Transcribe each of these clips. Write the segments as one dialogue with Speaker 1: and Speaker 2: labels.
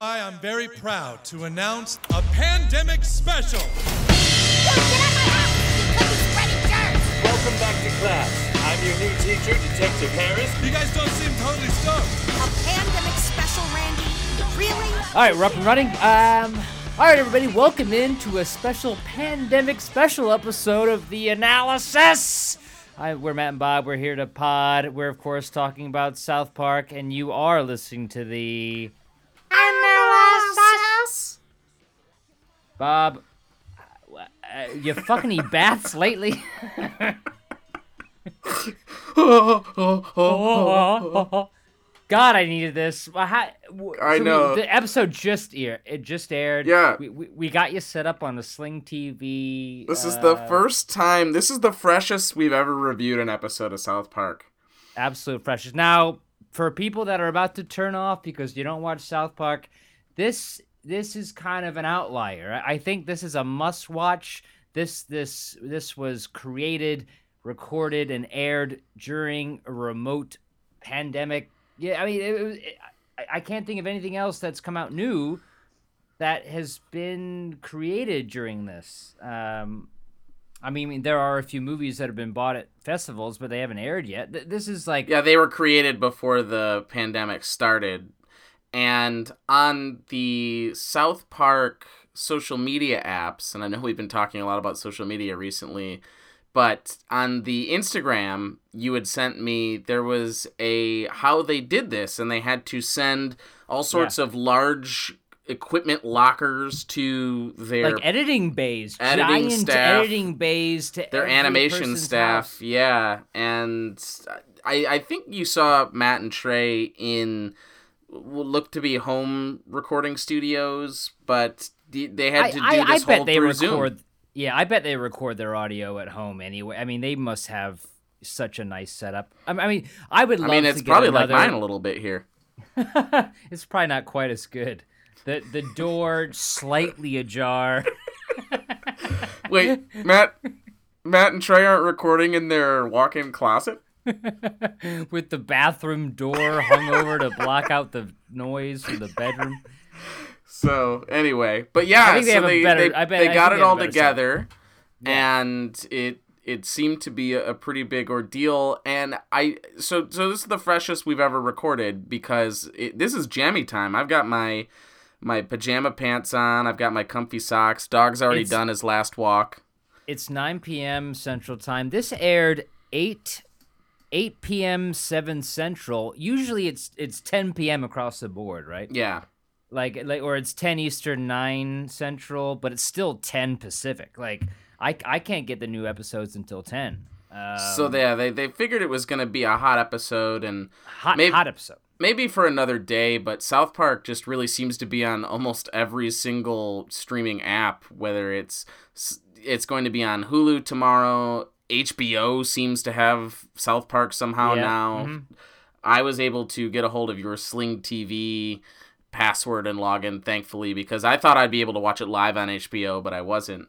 Speaker 1: I am very proud to announce a pandemic special.
Speaker 2: Welcome back to class. I'm your new teacher, Detective Harris.
Speaker 1: You guys don't seem totally stoked.
Speaker 3: A pandemic special, Randy? Really?
Speaker 4: All right, we're up and running. Um, all right, everybody, welcome into a special pandemic special episode of the analysis. Hi, we're Matt and Bob. We're here to pod. We're of course talking about South Park, and you are listening to the
Speaker 3: Analysis.
Speaker 4: Bob. uh, uh, you fucking eat bats lately? God, I needed this. Well, how- w-
Speaker 5: I
Speaker 4: so we-
Speaker 5: know.
Speaker 4: the episode just aired. It just aired.
Speaker 5: Yeah.
Speaker 4: We, we, we got you set up on a Sling TV.
Speaker 5: This is the
Speaker 4: uh,
Speaker 5: first time. This is the freshest we've ever reviewed an episode of South Park.
Speaker 4: absolute freshest. Now, for people that are about to turn off because you don't watch South Park, this this is kind of an outlier. I think this is a must watch. This this this was created, recorded, and aired during a remote pandemic. Yeah, I mean, it, it, I, I can't think of anything else that's come out new that has been created during this. Um, I mean, there are a few movies that have been bought at festivals, but they haven't aired yet. This is like
Speaker 5: Yeah, they were created before the pandemic started. And on the South Park social media apps, and I know we've been talking a lot about social media recently, but on the Instagram, you had sent me there was a how they did this, and they had to send all sorts of large equipment lockers to their
Speaker 4: like editing bays,
Speaker 5: editing
Speaker 4: giant
Speaker 5: staff,
Speaker 4: editing bays to
Speaker 5: their animation staff
Speaker 4: house.
Speaker 5: yeah. And i i think you saw matt and trey in look to be home recording studios but they had
Speaker 4: I,
Speaker 5: to do
Speaker 4: I, I
Speaker 5: this
Speaker 4: bet
Speaker 5: whole
Speaker 4: they
Speaker 5: through
Speaker 4: record.
Speaker 5: Zoom.
Speaker 4: Yeah, I bet they record their audio at home anyway. I mean, they must have such a nice setup. I I mean, I would
Speaker 5: i mean it's probably
Speaker 4: another...
Speaker 5: like mine a little bit here
Speaker 4: it's probably not quite as good. The the door slightly ajar.
Speaker 5: wait matt matt and trey aren't recording in their walk-in closet
Speaker 4: with the bathroom door hung over to block out the noise from the bedroom.
Speaker 5: So anyway, but yeah,
Speaker 4: I think they
Speaker 5: so they,
Speaker 4: better-
Speaker 5: they,
Speaker 4: I bet-
Speaker 5: they got it
Speaker 4: they have a
Speaker 5: all together, and it it seemed to be a, a pretty big ordeal. And I so so this is the freshest we've ever recorded because it, this is jammy time. I've got my my pajama pants on. I've got my comfy socks. Dog's already
Speaker 4: It's-
Speaker 5: done his last walk.
Speaker 4: It's 9 p.m. Central Time. This aired 8 8 p.m. 7 Central. Usually it's it's 10 p.m. across the board, right?
Speaker 5: Yeah,
Speaker 4: Like like or it's 10 Eastern, 9 Central, but it's still 10 Pacific. Like I I can't get the new episodes until 10. Um,
Speaker 5: so yeah, they they figured it was gonna be a hot episode and
Speaker 4: hot
Speaker 5: maybe-
Speaker 4: hot episode.
Speaker 5: maybe for another day, but South Park just really seems to be on almost every single streaming app. Whether it's it's going to be on Hulu tomorrow, HBO seems to have South Park somehow
Speaker 4: Yeah,
Speaker 5: now.
Speaker 4: mhm.
Speaker 5: I was able to get a hold of your Sling TV password and login, thankfully, because I thought I'd be able to watch it live on HBO, but I wasn't.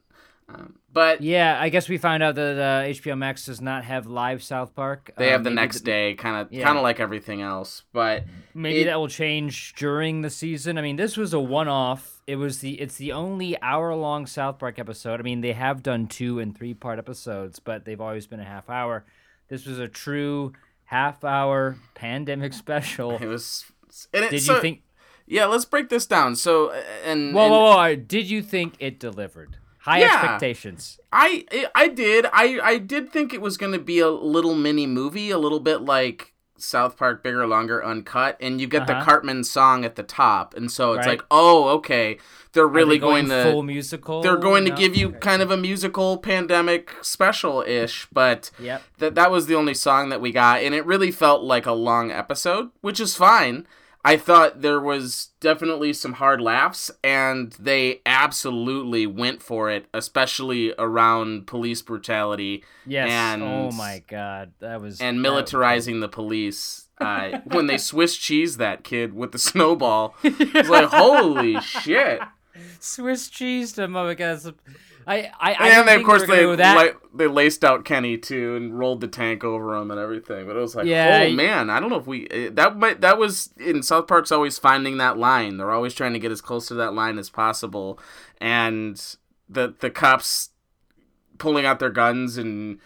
Speaker 5: Um, but
Speaker 4: Yeah, I guess we found out that uh, HBO Max does not have live South Park.
Speaker 5: they
Speaker 4: Uh,
Speaker 5: have the next day, kind of
Speaker 4: Yeah.
Speaker 5: kind of like everything else. But
Speaker 4: Maybe
Speaker 5: It-
Speaker 4: that will change during the season. I mean, this was a one-off. It was the it's the only hour-long South Park episode. I mean, they have done two and three-part episodes, but they've always been a half hour. This was a true half-hour pandemic special.
Speaker 5: it was. And it,
Speaker 4: Did
Speaker 5: so-
Speaker 4: you think?
Speaker 5: Yeah, let's break this down. So, and,
Speaker 4: Whoa,
Speaker 5: and
Speaker 4: whoa, whoa! Did you think it delivered? High
Speaker 5: Yeah.
Speaker 4: expectations.
Speaker 5: I I did. I I did think it was going to be a little mini movie, a little bit like South Park Bigger Longer Uncut, and you get the
Speaker 4: Uh-huh.
Speaker 5: Cartman song at the top, and so it's
Speaker 4: Right.
Speaker 5: like, oh, okay, they're really
Speaker 4: they going,
Speaker 5: to
Speaker 4: full musical.
Speaker 5: they're going to
Speaker 4: No?
Speaker 5: give you
Speaker 4: Okay.
Speaker 5: kind of a musical pandemic special ish, but
Speaker 4: Yep.
Speaker 5: that that was the only song that we got, and it really felt like a long episode, which is fine. I thought there was definitely some hard laughs, and they absolutely went for it, especially around police brutality
Speaker 4: Yes.
Speaker 5: and
Speaker 4: oh my God, that was
Speaker 5: and militarizing the police. Uh, when they Swiss cheese that kid with the snowball, it's like holy shit.
Speaker 4: Swiss cheese to it's- I, I, I
Speaker 5: and they, of course they
Speaker 4: that.
Speaker 5: la- they laced out Kenny too and rolled the tank over him and everything. But it was like,
Speaker 4: Yeah,
Speaker 5: oh
Speaker 4: y-
Speaker 5: man, I don't know if we eh, that might that was in South Park's always finding that line. They're always trying to get as close to that line as possible, and the the cops pulling out their guns and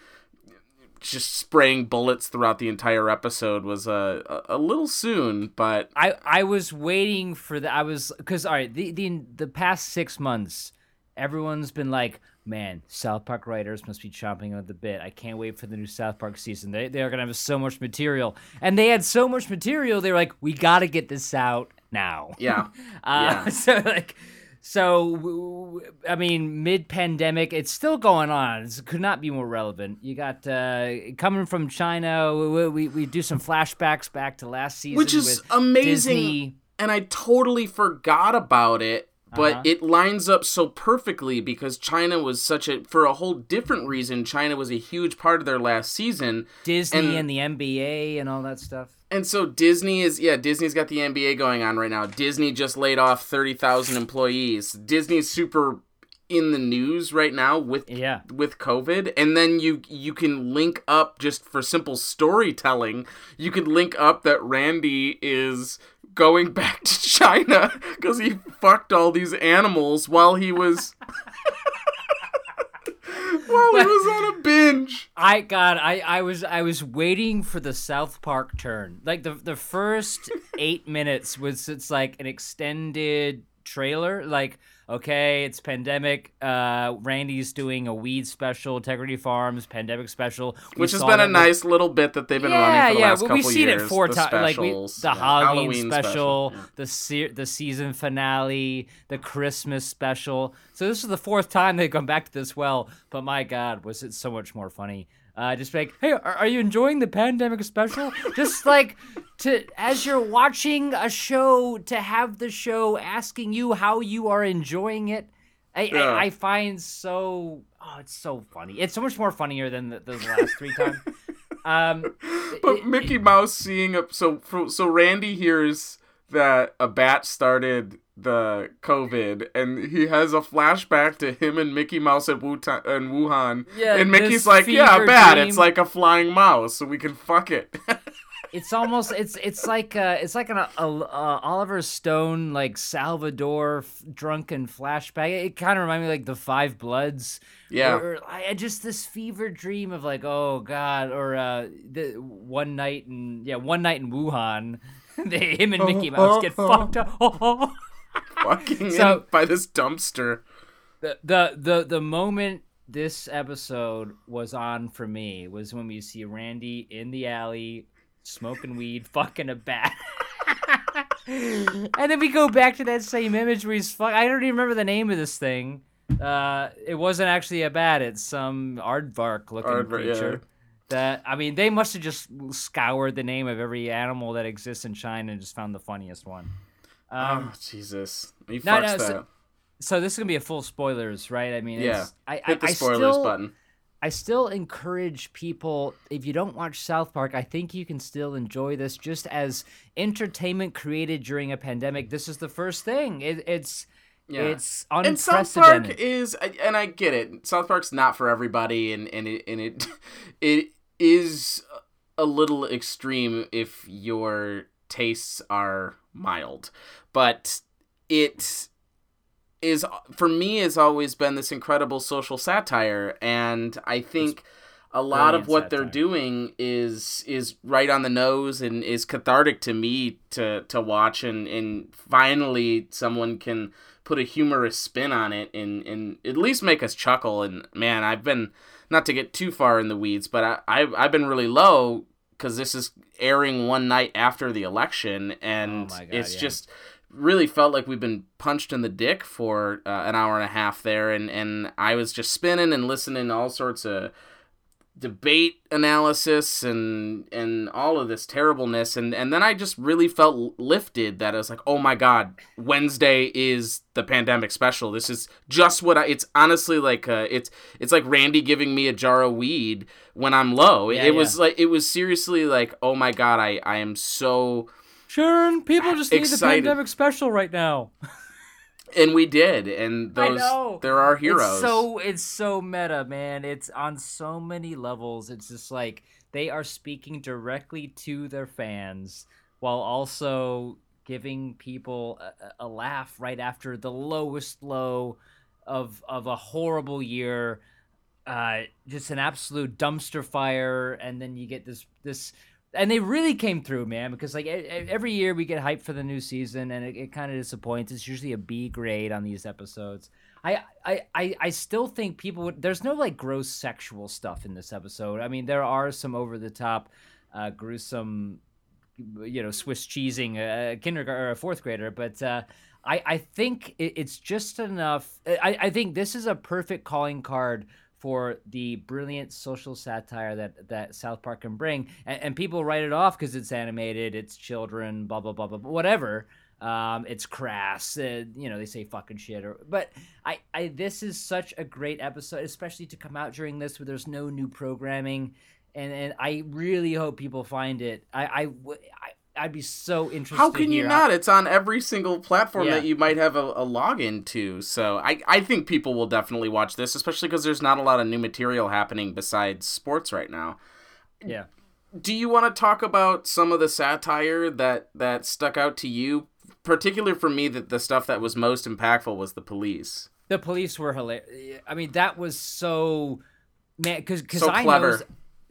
Speaker 5: just spraying bullets throughout the entire episode was a a, a little soon, but
Speaker 4: I I was waiting for the I was because all right the the the past six months everyone's been like man South Park writers must be chomping at the bit I can't wait for the new South Park season they they are gonna have so much material and they had so much material they were like we got to get this out now
Speaker 5: yeah.
Speaker 4: uh,
Speaker 5: Yeah.
Speaker 4: so like so I mean mid pandemic it's still going on it could not be more relevant you got uh coming from China we, we, we do some flashbacks back to last season
Speaker 5: Which is amazing.
Speaker 4: Disney.
Speaker 5: and I totally forgot about it. But
Speaker 4: Uh-huh.
Speaker 5: it lines up so perfectly because China was such a for a whole different reason. China was a huge part of their last season,
Speaker 4: Disney
Speaker 5: And-
Speaker 4: and, the NBA and all that stuff.
Speaker 5: and so Disney is yeah Disney's got the NBA going on right now. Disney just laid off thirty thousand employees. Disney's super in the news right now with
Speaker 4: Yeah.
Speaker 5: with COVID, and then you you can link up just for simple storytelling. You can link up that Randy is going back to China because he fucked all these animals while he was while he was on a binge.
Speaker 4: I God, I, I was I was waiting for the South Park turn. Like the the first eight minutes was it's like an extended trailer. Like okay, it's pandemic. Uh, Randy's doing a weed special, Integrity Farms pandemic special, We
Speaker 5: Which has been a nice little bit that they've been
Speaker 4: yeah,
Speaker 5: running for the
Speaker 4: yeah.
Speaker 5: last
Speaker 4: well,
Speaker 5: couple
Speaker 4: we've seen
Speaker 5: years.
Speaker 4: it four times. Like we, the
Speaker 5: yeah,
Speaker 4: Halloween, special,
Speaker 5: yeah.
Speaker 4: the se- the season finale, the Christmas special. So this is the fourth time they've gone back to this well. But my God, was it so much more funny? Uh, just like, hey, are, are you enjoying the pandemic special? just like to as you're watching a show to have the show asking you how you are enjoying it. I,
Speaker 5: Yeah.
Speaker 4: I, I find so oh it's so funny. It's so much more funnier than the, the last three times. Um,
Speaker 5: But
Speaker 4: it-
Speaker 5: Mickey Mouse seeing a so for- so Randy hears that a bat started the COVID, and he has a flashback to him and Mickey Mouse at Wuhan. In Wuhan.
Speaker 4: Yeah,
Speaker 5: and Mickey's like, "Yeah,
Speaker 4: fever
Speaker 5: bat.
Speaker 4: dream."
Speaker 5: It's like a flying mouse, so we can fuck it."
Speaker 4: It's almost it's it's like uh it's like an uh, uh, Oliver Stone like Salvador f- drunken flashback. It kind of reminded me like the Five Bloods.
Speaker 5: Yeah.
Speaker 4: Or, or I just this fever dream of like oh god or uh the one night in yeah one night in Wuhan. they, him and Mickey Mouse get fucked up.
Speaker 5: Fucking
Speaker 4: So-
Speaker 5: in by this dumpster.
Speaker 4: the the the the moment this episode was on for me was when we see Randy in the alley smoking weed, fucking a bat. and then we go back to that same image where he's fuck. I don't even remember the name of this thing. Uh, it wasn't actually a bat. It's some aardvark looking
Speaker 5: Aardvark, yeah.
Speaker 4: That I mean, they must have just scoured the name of every animal that exists in China and just found the funniest one. Um,
Speaker 5: oh Jesus, he
Speaker 4: no, no, so- so this is gonna be a full spoilers, right? I mean,
Speaker 5: yeah,
Speaker 4: it's, I,
Speaker 5: hit
Speaker 4: I,
Speaker 5: the
Speaker 4: I
Speaker 5: spoilers
Speaker 4: still,
Speaker 5: button.
Speaker 4: I still encourage people if you don't watch South Park, I think you can still enjoy this just as entertainment created during a pandemic. This is the first thing. It, it's
Speaker 5: Yeah.
Speaker 4: it's
Speaker 5: and South Park
Speaker 4: unprecedented.
Speaker 5: is, and I get it. South Park's not for everybody, and and it and it it is a little extreme if your tastes are mild, but it is for me has always been this incredible social satire, and I think. A lot of what they're doing is is right on the nose and is cathartic to me to to watch and and finally someone can put a humorous spin on it and and at least make us chuckle and man I've been not to get too far in the weeds but I I've, I've been really low because this is airing one night after the election and
Speaker 4: Oh God,
Speaker 5: it's
Speaker 4: yeah.
Speaker 5: just really felt like we've been punched in the dick for uh, an hour and a half there and and I was just spinning and listening to all sorts of debate analysis and and all of this terribleness and and then I just really felt lifted that I was like oh my god Wednesday is the pandemic special this is just what I it's honestly like uh, it's it's like Randy giving me a jar of weed when I'm low
Speaker 4: Yeah,
Speaker 5: it was
Speaker 4: yeah.
Speaker 5: like it was seriously like oh my god I I am so
Speaker 4: Sure, people just need the pandemic special right now.
Speaker 5: And we did, and those there are heroes.
Speaker 4: It's so it's so meta, man. It's on so many levels. It's just like they are speaking directly to their fans while also giving people a, a laugh right after the lowest low of of a horrible year. Uh, just an absolute dumpster fire, and then you get this this and they really came through, man. Because like every year we get hyped for the new season, and it, it kind of disappoints. It's usually a B grade on these episodes. I, I, I, I still think people would. There's no like gross sexual stuff in this episode. I mean, there are some over the top, uh, gruesome, you know, Swiss cheesing a kindergarten or a fourth grader, but. Uh, I, I think it, it's just enough. I, I think this is a perfect calling card for the brilliant social satire that that South Park can bring, and, and people write it off because it's animated, it's children, blah blah blah blah, whatever. Um, it's crass, uh, you know. They say fucking shit, or but I, I this is such a great episode, especially to come out during this where there's no new programming, and and I really hope people find it. I I, I I'd be so interested.
Speaker 5: How can you not? It's on every single platform
Speaker 4: Yeah.
Speaker 5: that you might have a, a login to. So I, I think people will definitely watch this, especially because there's not a lot of new material happening besides sports right now.
Speaker 4: Yeah.
Speaker 5: Do you want to talk about some of the satire that that stuck out to you? Particularly for me, that the stuff that was most impactful was the police.
Speaker 4: The police were hilarious. I mean, that was so man, because because
Speaker 5: So
Speaker 4: I
Speaker 5: clever.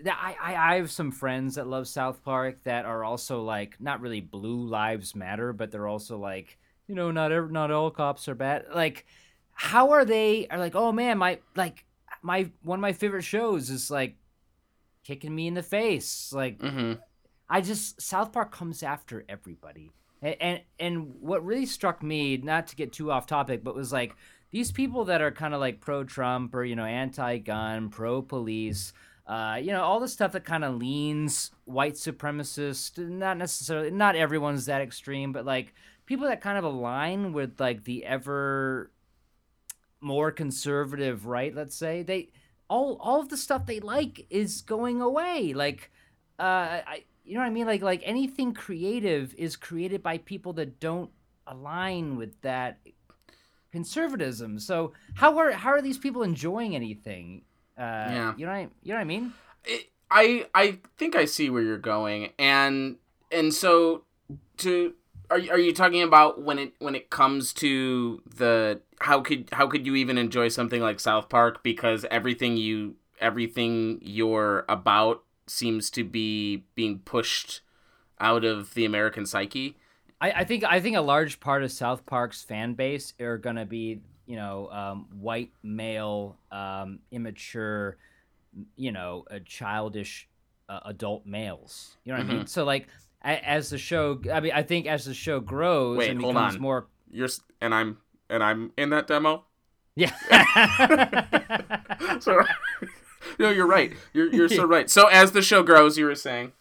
Speaker 4: I, I I have some friends that love South Park that are also like not really Blue Lives Matter, but they're also like you know not ev- not all cops are bad. Like, how are they? Are like oh man, my like my one of my favorite shows is like kicking me in the face. Like
Speaker 5: Mm-hmm.
Speaker 4: I just South Park comes after everybody. And, and and what really struck me, not to get too off topic, but was like these people that are kind of like pro Trump or you know anti-gun, pro police, uh, you know all the stuff that kind of leans white supremacist. Not necessarily, not everyone's that extreme, but like people that kind of align with like the ever more conservative right. Let's say they all all of the stuff they like is going away. Like uh, I, you know what I mean? Like like anything creative is created by people that don't align with that conservatism. So how are how are these people enjoying anything? Uh,
Speaker 5: Yeah.
Speaker 4: You know what I, you know what I mean?
Speaker 5: it- I I think I see where you're going, and and so to are you- are you talking about when it when it comes to the how could how could you even enjoy something like South Park because everything you everything you're about seems to be being pushed out of the American psyche.
Speaker 4: I, I think I think a large part of South Park's fan base are gonna be you know um, white male um, immature you know uh, childish uh, adult males. You know what I mean? So like as the show, I mean I think as the show grows
Speaker 5: Wait,
Speaker 4: and
Speaker 5: hold
Speaker 4: becomes
Speaker 5: on.
Speaker 4: more,
Speaker 5: you're and I'm and I'm in that demo.
Speaker 4: yeah.
Speaker 5: So no, you're right. You're you're so right. So as the show grows, you were saying.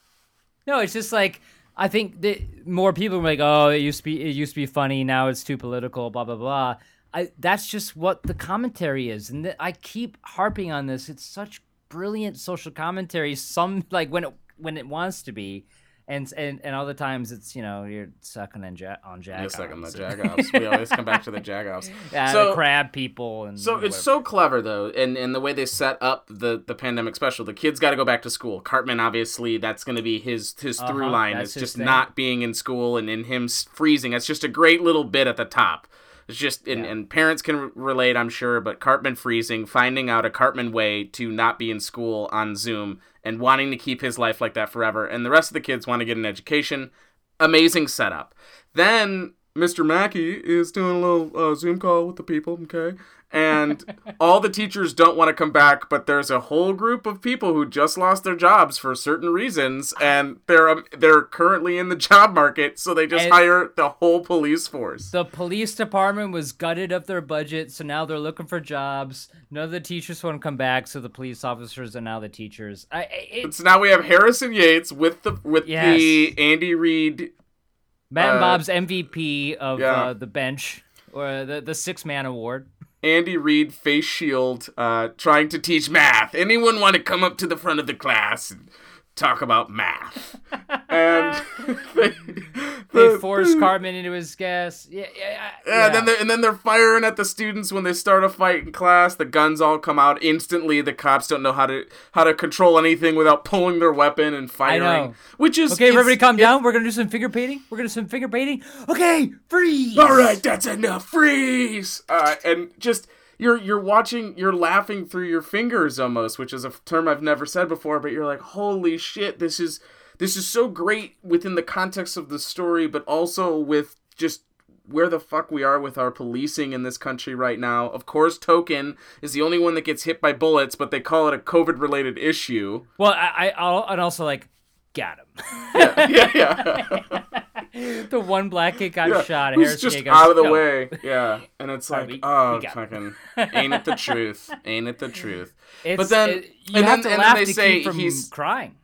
Speaker 4: No, it's just like I think that more people are like, oh, it used to be it used to be funny, now it's too political, blah blah blah. I that's just what the commentary is, and th- I keep harping on this. It's such brilliant social commentary. Some like when it when it wants to be, and and and other times it's you know you're sucking on ja- on jag.
Speaker 5: You're sucking the jagoffs. we always come back to the jagoffs.
Speaker 4: Yeah,
Speaker 5: so
Speaker 4: the crab people and
Speaker 5: So
Speaker 4: whatever.
Speaker 5: it's so clever though, and and the way they set up the the pandemic special. The kids got to go back to school. Cartman obviously that's going to be his his through
Speaker 4: Uh-huh,
Speaker 5: line.
Speaker 4: that's
Speaker 5: It's just
Speaker 4: thing.
Speaker 5: not being in school and in him freezing. It's just a great little bit at the top. It's just and,
Speaker 4: Yeah.
Speaker 5: and parents can relate, I'm sure. But Cartman freezing, finding out a Cartman way to not be in school on Zoom, and wanting to keep his life like that forever. And the rest of the kids want to get an education. Amazing setup. Then Mr. Mackey is doing a little uh, Zoom call with the people, okay? And all the teachers don't want to come back, but there's a whole group of people who just lost their jobs for certain reasons, and they're um, they're currently in the job market, so they just
Speaker 4: And-
Speaker 5: hire the whole police force.
Speaker 4: The police department was gutted of their budget, so now they're looking for jobs. None of the teachers want to come back, so the police officers are now the teachers. I, it,
Speaker 5: So now we have Harrison Yates with the with
Speaker 4: Yes.
Speaker 5: the Andy Reid.
Speaker 4: Matt and
Speaker 5: uh,
Speaker 4: Bob's MVP of
Speaker 5: yeah.
Speaker 4: uh, the bench or the the six man award.
Speaker 5: Andy Reid face shield, uh, trying to teach math. Anyone want to come up to the front of the class and talk about math. and they,
Speaker 4: They force Cartman into his gas. Yeah, yeah, yeah.
Speaker 5: Yeah, and then they're, and then they're firing at the students when they start a fight in class. The guns all come out instantly. The cops don't know how to how to control anything without pulling their weapon and firing. Which is
Speaker 4: Okay, everybody, calm down. We're gonna do some finger painting. We're gonna do some finger painting. Okay, freeze.
Speaker 5: All right, that's enough. Freeze. Uh, and just you're you're watching, you're laughing through your fingers almost, which is a term I've never said before. But you're like, holy shit, this is this is so great within the context of the story, but also with just where the fuck we are with our policing in this country right now. Of course, Token is the only one that gets hit by bullets, but they call it a COVID related issue.
Speaker 4: Well, I, I, I'll, and also like, got him.
Speaker 5: yeah, yeah.
Speaker 4: the one black kid got
Speaker 5: Yeah,
Speaker 4: shot.
Speaker 5: who's just
Speaker 4: goes,
Speaker 5: out of the
Speaker 4: "No."
Speaker 5: way. Yeah, and it's like,
Speaker 4: we-
Speaker 5: oh,
Speaker 4: we
Speaker 5: fucking, ain't it the truth? Ain't it the truth?
Speaker 4: It's,
Speaker 5: but then,
Speaker 4: it- you
Speaker 5: and
Speaker 4: have
Speaker 5: then,
Speaker 4: to
Speaker 5: and then they say
Speaker 4: from
Speaker 5: he's
Speaker 4: crying.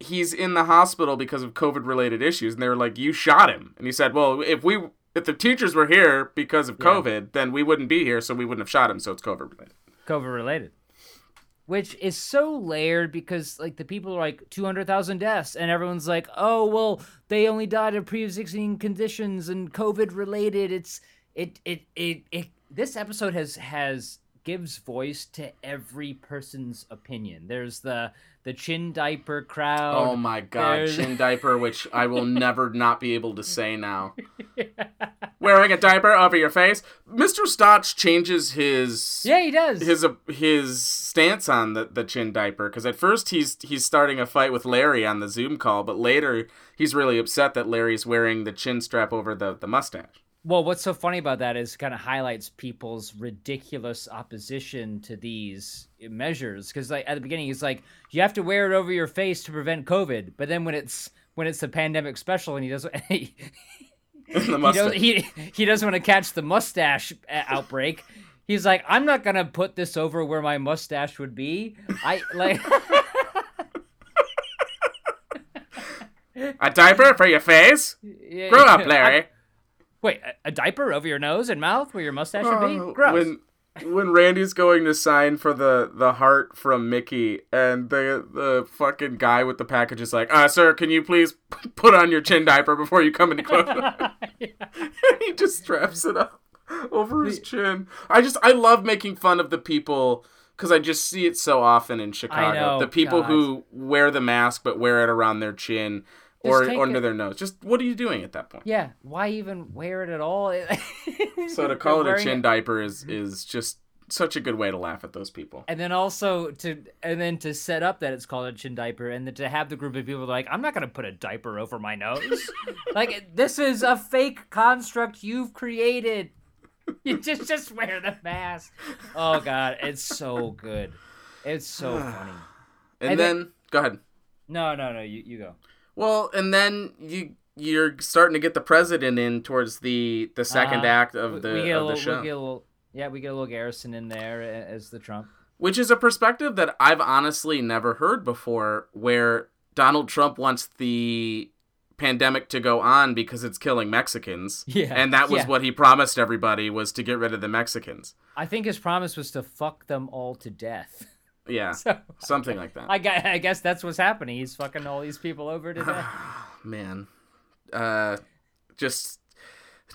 Speaker 5: he's in the hospital because of COVID related issues, and they were like, you shot him, and he said, well, if we if the teachers were here because of COVID, then we wouldn't be here, so we wouldn't have shot him. So it's COVID related.
Speaker 4: COVID related. Which is so layered because like the people are like two hundred thousand deaths and everyone's like, oh well, they only died of pre-existing conditions and COVID related. It's it it it it. This episode has has gives voice to every person's opinion. There's the the chin diaper crowd.
Speaker 5: Oh my god,
Speaker 4: There's-
Speaker 5: chin diaper, which I will never not be able to say now. Wearing a diaper over your face. Mr. Stotch changes his
Speaker 4: Yeah, he does.
Speaker 5: his uh, his stance on the, the chin diaper because at first he's he's starting a fight with Larry on the Zoom call, but later he's really upset that Larry's wearing the chin strap over the, the mustache.
Speaker 4: Well, what's so funny about that is kind of highlights people's ridiculous opposition to these measures. Because like at the beginning, he's like, "You have to wear it over your face to prevent COVID," but then when it's when it's a pandemic special and he doesn't he, he, doesn't he, doesn't want to catch the mustache uh, outbreak. He's like, "I'm not gonna put this over where my mustache would be." I like.
Speaker 5: a diaper for your face?
Speaker 4: Yeah,
Speaker 5: Grow up,
Speaker 4: I-
Speaker 5: Larry.
Speaker 4: Wait, a, a diaper over your nose and mouth where your mustache would be? Gross.
Speaker 5: Uh, When when Randy's going to sign for the the heart from Mickey, and the the fucking guy with the package is like, "Uh, sir, can you please p- put on your chin diaper before you come any closer?" and he just straps it up over his chin. I just I love making fun of the people because I just see it so often in Chicago.
Speaker 4: know,
Speaker 5: the people
Speaker 4: God.
Speaker 5: who wear the mask but wear it around their chin. Or under
Speaker 4: it-
Speaker 5: their nose. Just what are you doing at that point?
Speaker 4: Yeah, why even wear it at all?
Speaker 5: So to call it a chin diaper is is just such a good way to laugh at those people.
Speaker 4: and then also to and then to set up that it's called a chin diaper, and then to have the group of people like, I'm not gonna put a diaper over my nose. like this is a fake construct you've created. You just just wear the mask. Oh god, it's so good. It's so funny.
Speaker 5: And,
Speaker 4: And
Speaker 5: then
Speaker 4: then-
Speaker 5: go ahead.
Speaker 4: No, no, no. You you go.
Speaker 5: Well, and then you you're starting to get the president in towards the the 2nd
Speaker 4: Uh-huh.
Speaker 5: act of the
Speaker 4: we get a
Speaker 5: of the
Speaker 4: little,
Speaker 5: show,
Speaker 4: we little, yeah, we get a little Garrison in there as the Trump.
Speaker 5: which is a perspective that I've honestly never heard before, where Donald Trump wants the pandemic to go on because it's killing Mexicans.
Speaker 4: Yeah,
Speaker 5: and that was
Speaker 4: yeah.
Speaker 5: what he promised everybody was to get rid of the Mexicans.
Speaker 4: I think his promise was to fuck them all to death.
Speaker 5: Yeah,
Speaker 4: So
Speaker 5: something like that.
Speaker 4: I guess, I guess that's what's happening. He's fucking all these people over today.
Speaker 5: man uh just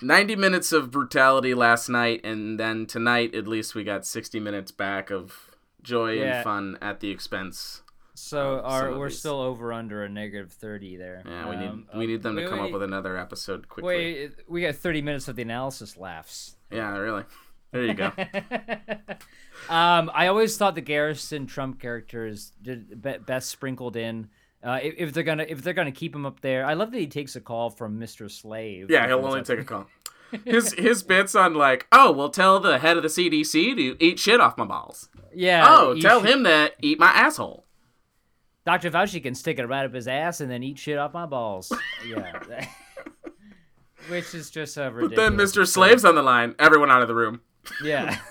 Speaker 5: 90 minutes of brutality last night and then tonight at least we got 60 minutes back of joy
Speaker 4: Yeah.
Speaker 5: and fun at the expense
Speaker 4: So
Speaker 5: Um,
Speaker 4: our, we're still over under a negative thirty there.
Speaker 5: yeah we need
Speaker 4: Um,
Speaker 5: we need them to
Speaker 4: wait,
Speaker 5: come up with another episode quickly
Speaker 4: Wait, we got thirty minutes of the analysis laughs.
Speaker 5: yeah really there you go
Speaker 4: Um, I always thought the Garrison Trump characters did best sprinkled in. Uh, if, if they're gonna if they're gonna keep him up there, I love that he takes a call from Mr. Slave.
Speaker 5: yeah
Speaker 4: He
Speaker 5: he'll only take a call his his bits on like oh well tell the head of the cdc to eat shit off my balls
Speaker 4: Yeah.
Speaker 5: oh tell him to eat my asshole
Speaker 4: Dr. Fauci can stick it right up his ass and then eat shit off my balls. Yeah. Which is just a
Speaker 5: but
Speaker 4: ridiculous.
Speaker 5: then mr slave's on the line everyone out of the room
Speaker 4: Yeah.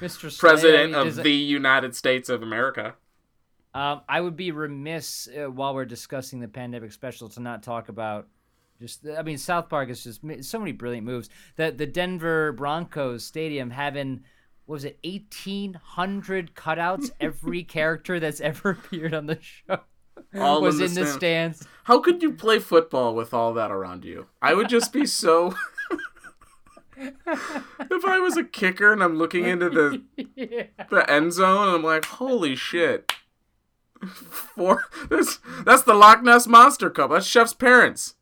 Speaker 4: Mr.
Speaker 5: President
Speaker 4: mean,
Speaker 5: of the united states of america
Speaker 4: Um, I would be remiss uh, while we're discussing the pandemic special to not talk about just. I mean, South Park is just so many brilliant moves. The the Denver Broncos stadium having what was it eighteen hundred cutouts every character that's ever appeared on the show.
Speaker 5: all
Speaker 4: was
Speaker 5: in
Speaker 4: in
Speaker 5: the
Speaker 4: the
Speaker 5: stands.
Speaker 4: stands.
Speaker 5: How could you play football with all that around you? I would just be so. If I was a kicker and I'm looking into the the end zone and I'm like, holy shit. Four, that's that's the Loch Ness Monster Cup. That's Chef's parents.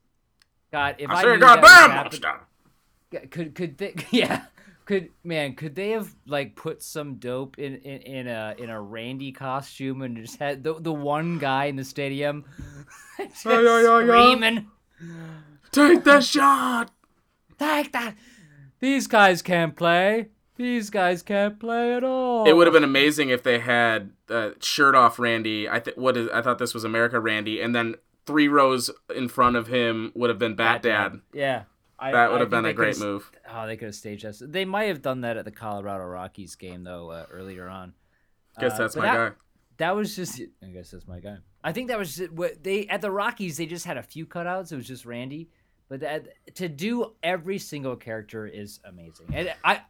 Speaker 4: God, if
Speaker 5: I
Speaker 4: I,
Speaker 5: say,
Speaker 4: knew that was
Speaker 5: goddamn monster.
Speaker 4: Could could they yeah could man could they have like put some dope in in, in a in a Randy costume and just had the the one guy in the stadium just
Speaker 5: Yeah, yeah, yeah, yeah.
Speaker 4: screaming
Speaker 5: Take the shot.
Speaker 4: take that these guys can't play these guys can't play at all
Speaker 5: It would have been amazing if they had uh, shirt off Randy. I th- what is I thought this was America Randy, and then three rows in front of him would have been Bat Dad.
Speaker 4: yeah I,
Speaker 5: That would
Speaker 4: I
Speaker 5: have been a great move.
Speaker 4: oh they could have staged us they might have done that at the Colorado Rockies game though uh, earlier on
Speaker 5: Guess
Speaker 4: Uh,
Speaker 5: that's my
Speaker 4: that-
Speaker 5: guy.
Speaker 4: That was just. I guess that's my guy. I think that was just, what they at the Rockies. They just had a few cutouts. It was just Randy, but that, to do every single character is amazing. And I,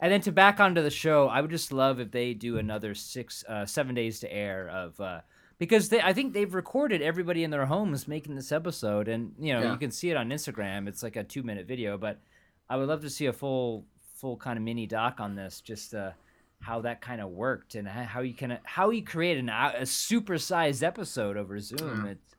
Speaker 4: and then to back onto the show, I would just love if they do another six, uh, seven days to air of. Uh, because they, I think they've recorded everybody in their homes making this episode, and you know
Speaker 5: Yeah.
Speaker 4: you can see it on Instagram. It's like a two minute video, but I would love to see a full, full kind of mini doc on this. Just uh, how that kind of worked and how you can how you create an, a supersized episode over Zoom. It's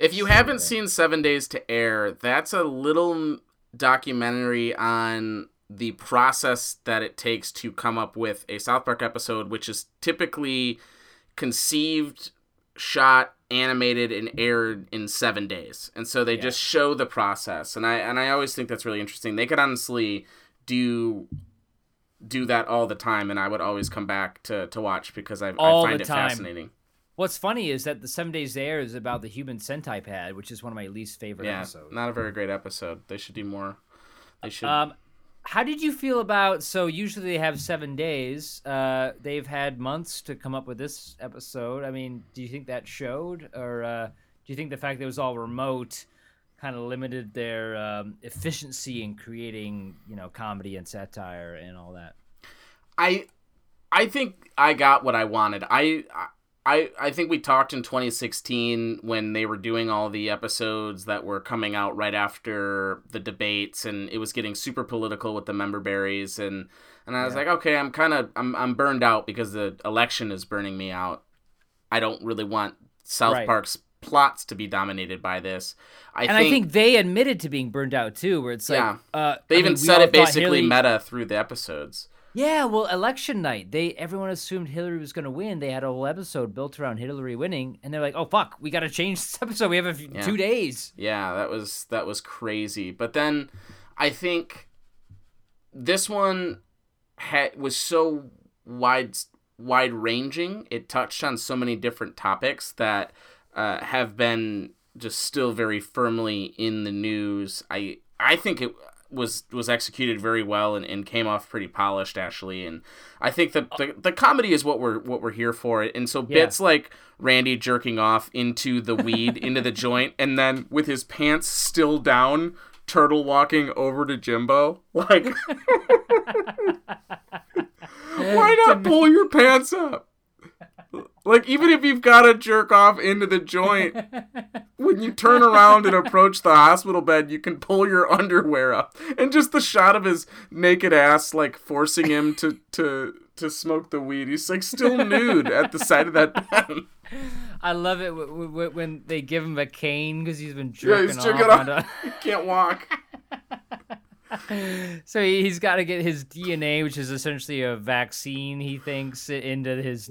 Speaker 5: If you haven't seen Seven Days to Air, that's a little documentary on the process that it takes to come up with a South Park episode, which is typically conceived, shot, animated, and aired in seven days. And so they
Speaker 4: Yeah.
Speaker 5: just show the process, and I and I always think that's really interesting. They could honestly do do that all the time, and I would always come back to to watch because I,
Speaker 4: All
Speaker 5: I find it fascinating.
Speaker 4: What's funny is that the Seven Days to Air is about the HUMANCENTiPAD, which is one of my least favorite
Speaker 5: Yeah,
Speaker 4: episodes.
Speaker 5: not a very great episode. They should do more. They should.
Speaker 4: Um, how did you feel about? So usually they have seven days. Uh, they've had months to come up with this episode. I mean, do you think that showed, or uh, do you think the fact that it was all remote kind of limited their um, efficiency in creating, you know, comedy and satire and all that?
Speaker 5: I I think I got what I wanted. I I I think we talked in 2016 when they were doing all the episodes that were coming out right after the debates and it was getting super political with the member berries and and I was like, okay, I'm kind of I'm I'm burned out because the election is burning me out. I don't really want South
Speaker 4: Right.
Speaker 5: Park's plots to be dominated by this. I
Speaker 4: and
Speaker 5: think,
Speaker 4: I think they admitted to being burned out too, where it's like,
Speaker 5: Yeah.
Speaker 4: uh,
Speaker 5: they
Speaker 4: I
Speaker 5: even
Speaker 4: mean,
Speaker 5: said it basically
Speaker 4: Hillary-
Speaker 5: meta through the episodes.
Speaker 4: Yeah, well, election night, they everyone assumed Hillary was going to win. They had a whole episode built around Hillary winning, and they're like, "Oh fuck, we got to change this episode. We have a few,
Speaker 5: Yeah.
Speaker 4: two days."
Speaker 5: Yeah, that was that was crazy. But then I think this one had was so wide wide ranging. It touched on so many different topics that uh, have been just still very firmly in the news. I I think it was was executed very well and, and came off pretty polished actually. And I think that the, the comedy is what we're what we're here for. And so
Speaker 4: Yeah.
Speaker 5: bits like Randy jerking off into the weed into the joint and then with his pants still down turtle walking over to Jimbo like why not pull your pants up like even if you've got to jerk off into the joint when you turn around and approach the hospital bed, you can pull your underwear up, and just the shot of his naked ass, like forcing him to to to smoke the weed. He's like still nude at the side of that bed.
Speaker 4: I love it w- w- when they give him a cane because he's been jerking
Speaker 5: yeah,
Speaker 4: jerking
Speaker 5: he's
Speaker 4: off.
Speaker 5: jerking off.
Speaker 4: onto-
Speaker 5: He can't walk.
Speaker 4: So he- he's got to get his DNA, which is essentially a vaccine. He thinks into his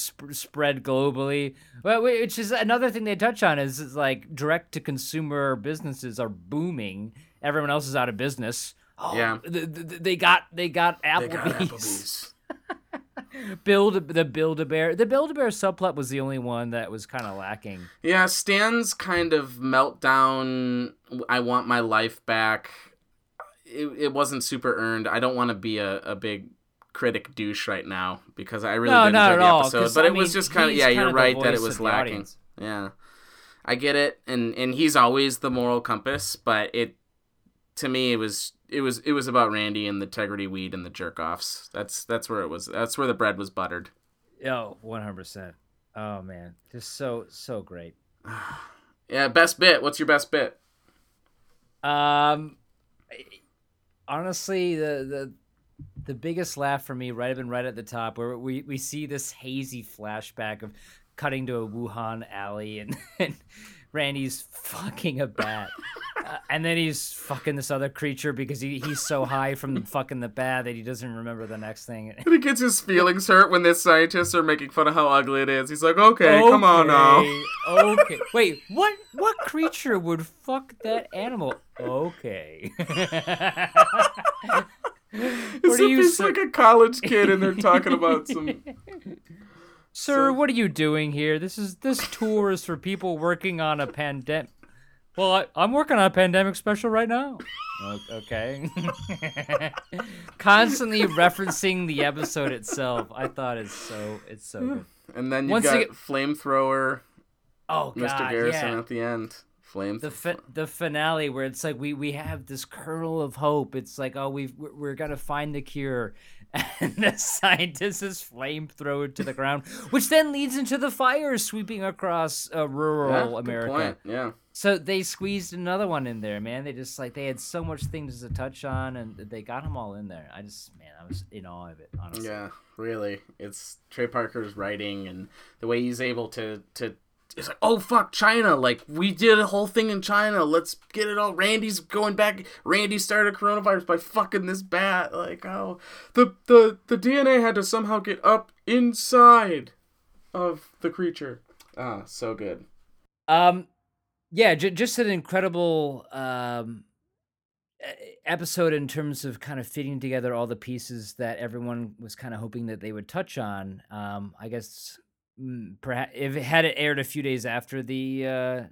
Speaker 4: sp- spread globally. Well, which is another thing they touch on is, is like direct to consumer businesses are booming. Everyone else is out of business. Oh,
Speaker 5: Yeah.
Speaker 4: th- th- they got they got
Speaker 5: They got Applebee's.
Speaker 4: Build the Build a Bear. The Build a Bear subplot was the only one that was kind of lacking.
Speaker 5: Yeah, Stan's kind of meltdown. I want my life back. It, it wasn't super earned. I don't want to be a, a big critic douche right now because I really
Speaker 4: No,
Speaker 5: did enjoy the
Speaker 4: all,
Speaker 5: episode. But
Speaker 4: I
Speaker 5: it was just kind of yeah. You're right that it was lacking.
Speaker 4: audience.
Speaker 5: Yeah, I get it, and and he's always the moral compass. But it to me it was it was it was about Randy and the integrity weed and the jerk offs. That's that's where it was. That's where the bread was buttered.
Speaker 4: Oh, Oh, one hundred percent. Oh man, just so so great.
Speaker 5: Yeah, best bit. What's your best bit?
Speaker 4: Um, honestly, the the the biggest laugh for me, right up and right at the top, where we we see this hazy flashback of cutting to a Wuhan alley and, and Randy's fucking a bat. And then he's fucking this other creature because he, he's so high from fucking the bat that he doesn't remember the next thing.
Speaker 5: And he gets his feelings hurt when the scientists are making fun of how ugly it is. He's like, okay, okay come on now.
Speaker 4: okay. Wait, what what creature would fuck that animal? Okay.
Speaker 5: As if he's like a college kid and they're talking about some
Speaker 4: Sir, so... what are you doing here? This is this tour is for people working on a pandemic. Well, I, I'm working on a pandemic special right now. Okay. Constantly referencing the episode itself. I thought it's so it's so good.
Speaker 5: And then you got get... flamethrower.
Speaker 4: Oh God,
Speaker 5: Mr. Garrison
Speaker 4: yeah.
Speaker 5: at the end. Flame.
Speaker 4: The fi- the finale where it's like we we have this kernel of hope. It's like oh we've we're, we're gonna find the cure, and the scientist is flamethrower to the ground, which then leads into the fire sweeping across uh, rural
Speaker 5: yeah,
Speaker 4: America.
Speaker 5: Yeah.
Speaker 4: So they squeezed another one in there, man. They just like they had so much things to touch on, and they got them all in there. I just, man, I was in awe of it, honestly.
Speaker 5: Yeah, really. It's Trey Parker's writing and the way he's able to to it's like, oh fuck, China! Like we did a whole thing in China. Let's get it all. Randy's going back. Randy started coronavirus by fucking this bat. Like, oh, the the the DNA had to somehow get up inside of the creature. Ah, so good.
Speaker 4: Um, yeah, j- just an incredible um episode in terms of kind of fitting together all the pieces that everyone was kind of hoping that they would touch on. Um, I guess perhaps if it had it aired a few days after the uh,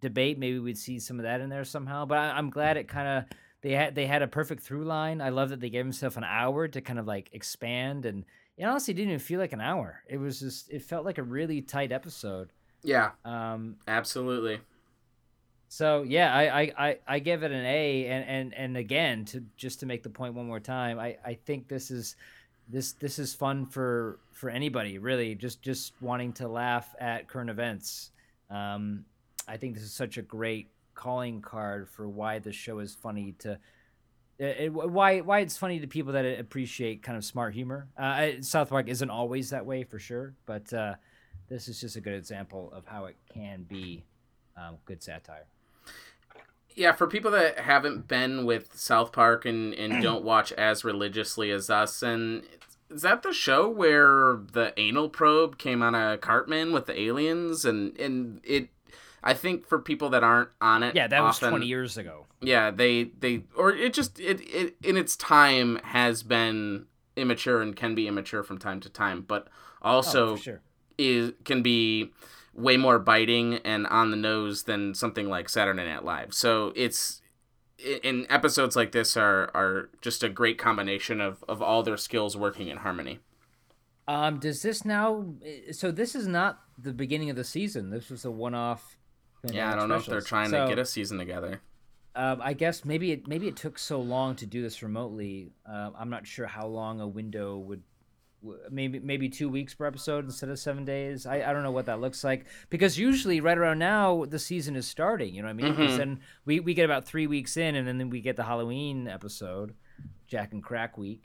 Speaker 4: debate, maybe we'd see some of that in there somehow. But I, am glad it kind of they had they had a perfect through line. I love that they gave himself an hour to kind of like expand, and it honestly didn't even feel like an hour. It was just it felt like a really tight episode.
Speaker 5: Yeah.
Speaker 4: Um.
Speaker 5: Absolutely.
Speaker 4: So yeah, I, I, I, I give it an A, and, and and again to just to make the point one more time, I, I think this is this this is fun for for anybody really just just wanting to laugh at current events. Um, i think this is such a great calling card for why the show is funny to it, why why it's funny to people that appreciate kind of smart humor. Uh, south park isn't always that way for sure but uh, this is just a good example of how it can be um, good satire.
Speaker 5: Yeah, for people that haven't been with South Park and, and don't watch as religiously as us, and is that the show where the anal probe came on a Cartman with the aliens and and it I think for people that aren't on it
Speaker 4: Yeah, that
Speaker 5: often,
Speaker 4: was 20 years ago.
Speaker 5: Yeah, they they or it just it, it in its time has been immature and can be immature from time to time, but also
Speaker 4: oh, sure.
Speaker 5: is can be way more biting and on the nose than something like Saturday Night Live. So it's in episodes like this are are just a great combination of of all their skills working in harmony.
Speaker 4: Um, does this now? So this is not the beginning of the season. This was a one-off.
Speaker 5: Yeah, I don't know if they're trying
Speaker 4: so,
Speaker 5: to get a season together.
Speaker 4: Um, I guess maybe it maybe it took so long to do this remotely. Uh, I'm not sure how long a window would maybe maybe two weeks per episode instead of seven days. I, I don't know what that looks like because usually right around now the season is starting. You know what I mean? Mm-hmm. then we, we get about three weeks in, and then we get the Halloween episode, Jack and Crack week,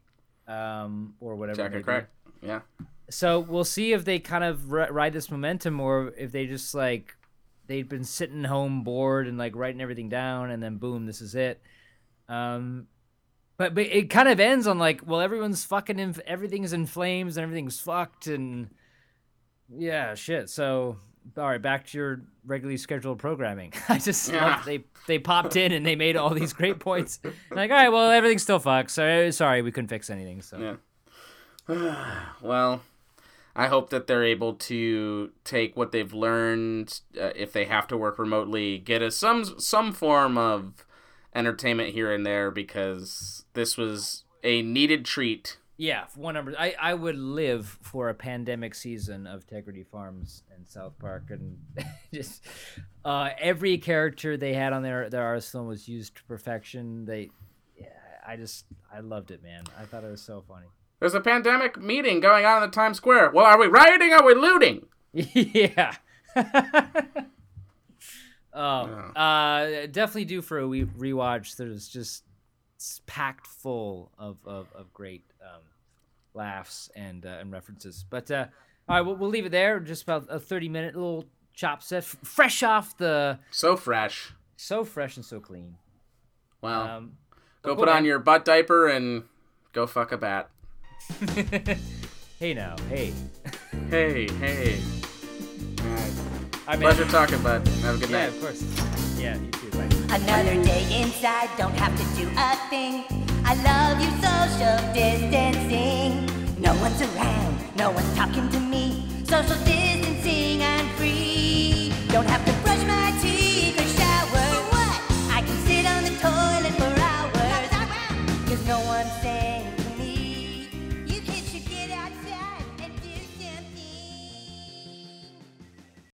Speaker 4: um, or whatever.
Speaker 5: Jack and Crack, yeah.
Speaker 4: So we'll see if they kind of r- ride this momentum, or if they just like they've been sitting home bored and like writing everything down, and then boom, this is it. Um, but but it kind of ends on like, well, everyone's fucking in, everything's in flames and everything's fucked and yeah, shit. So all right, back to your regularly scheduled programming. I just yeah. they they popped in and they made all these great points. like, all right, well, everything's still fucked. So sorry, we couldn't fix anything. So
Speaker 5: yeah. well, I hope that they're able to take what they've learned, uh, if they have to work remotely, get a some some form of entertainment here and there because this was a needed treat.
Speaker 4: Yeah, one number. I, I would live for a pandemic season of Tegridy Farms and South Park, and just uh, every character they had on their their arsenal was used to perfection. They, yeah, I just I loved it, man. I thought it was so funny.
Speaker 5: There's a pandemic meeting going on in the Times Square. Well, are we rioting? Or are we looting?
Speaker 4: yeah. oh, uh, definitely due for a we- rewatch. There's just packed full of of, of great um, laughs and uh, and references. But uh, all right, we'll, we'll leave it there. Just about a 30 minute little chop set, f- fresh off the
Speaker 5: So fresh.
Speaker 4: so fresh and so clean.
Speaker 5: Well,
Speaker 4: Um,
Speaker 5: go put on
Speaker 4: man.
Speaker 5: your butt diaper and go fuck a bat.
Speaker 4: hey now, hey.
Speaker 5: Hey, hey. Alright.
Speaker 4: I mean,
Speaker 5: Pleasure talking, bud. Have a good
Speaker 4: yeah,
Speaker 5: night.
Speaker 4: of course. Yeah, you too. Bye.
Speaker 6: Another day inside, don't have to do a thing. I love you, social distancing. No one's around, no one's talking to me. Social distancing, I'm free. Don't have to brush my teeth or shower. What? I can sit on the toilet for hours. Cause no one's saying